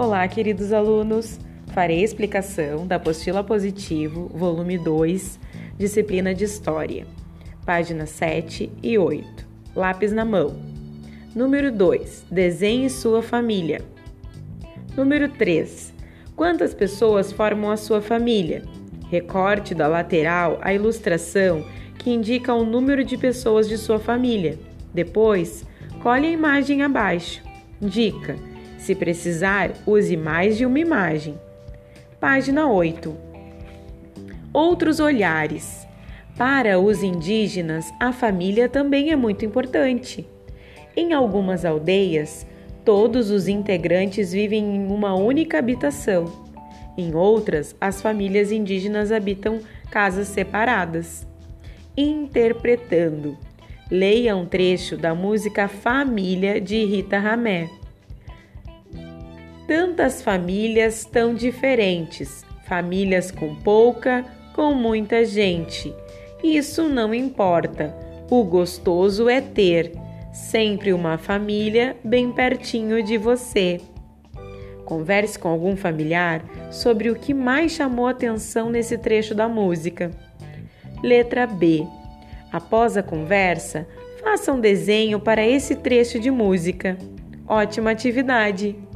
Olá, queridos alunos! Farei a explicação da apostila positivo, volume 2, disciplina de História, páginas 7 e 8. Lápis na mão. Número 2. Desenhe sua família. Número 3. Quantas pessoas formam a sua família? Recorte da lateral a ilustração que indica o número de pessoas de sua família. Depois, colhe a imagem abaixo. Dica: se precisar, use mais de uma imagem. Página 8. Outros olhares. Para os indígenas, a família também é muito importante. Em algumas aldeias, todos os integrantes vivem em uma única habitação. Em outras, as famílias indígenas habitam casas separadas. Interpretando. Leia um trecho da música Família de Rita Ramé. Tantas famílias tão diferentes, famílias com pouca, com muita gente. Isso não importa. O gostoso é ter sempre uma família bem pertinho de você. Converse com algum familiar sobre o que mais chamou atenção nesse trecho da música. Letra B. Após a conversa, faça um desenho para esse trecho de música. Ótima atividade!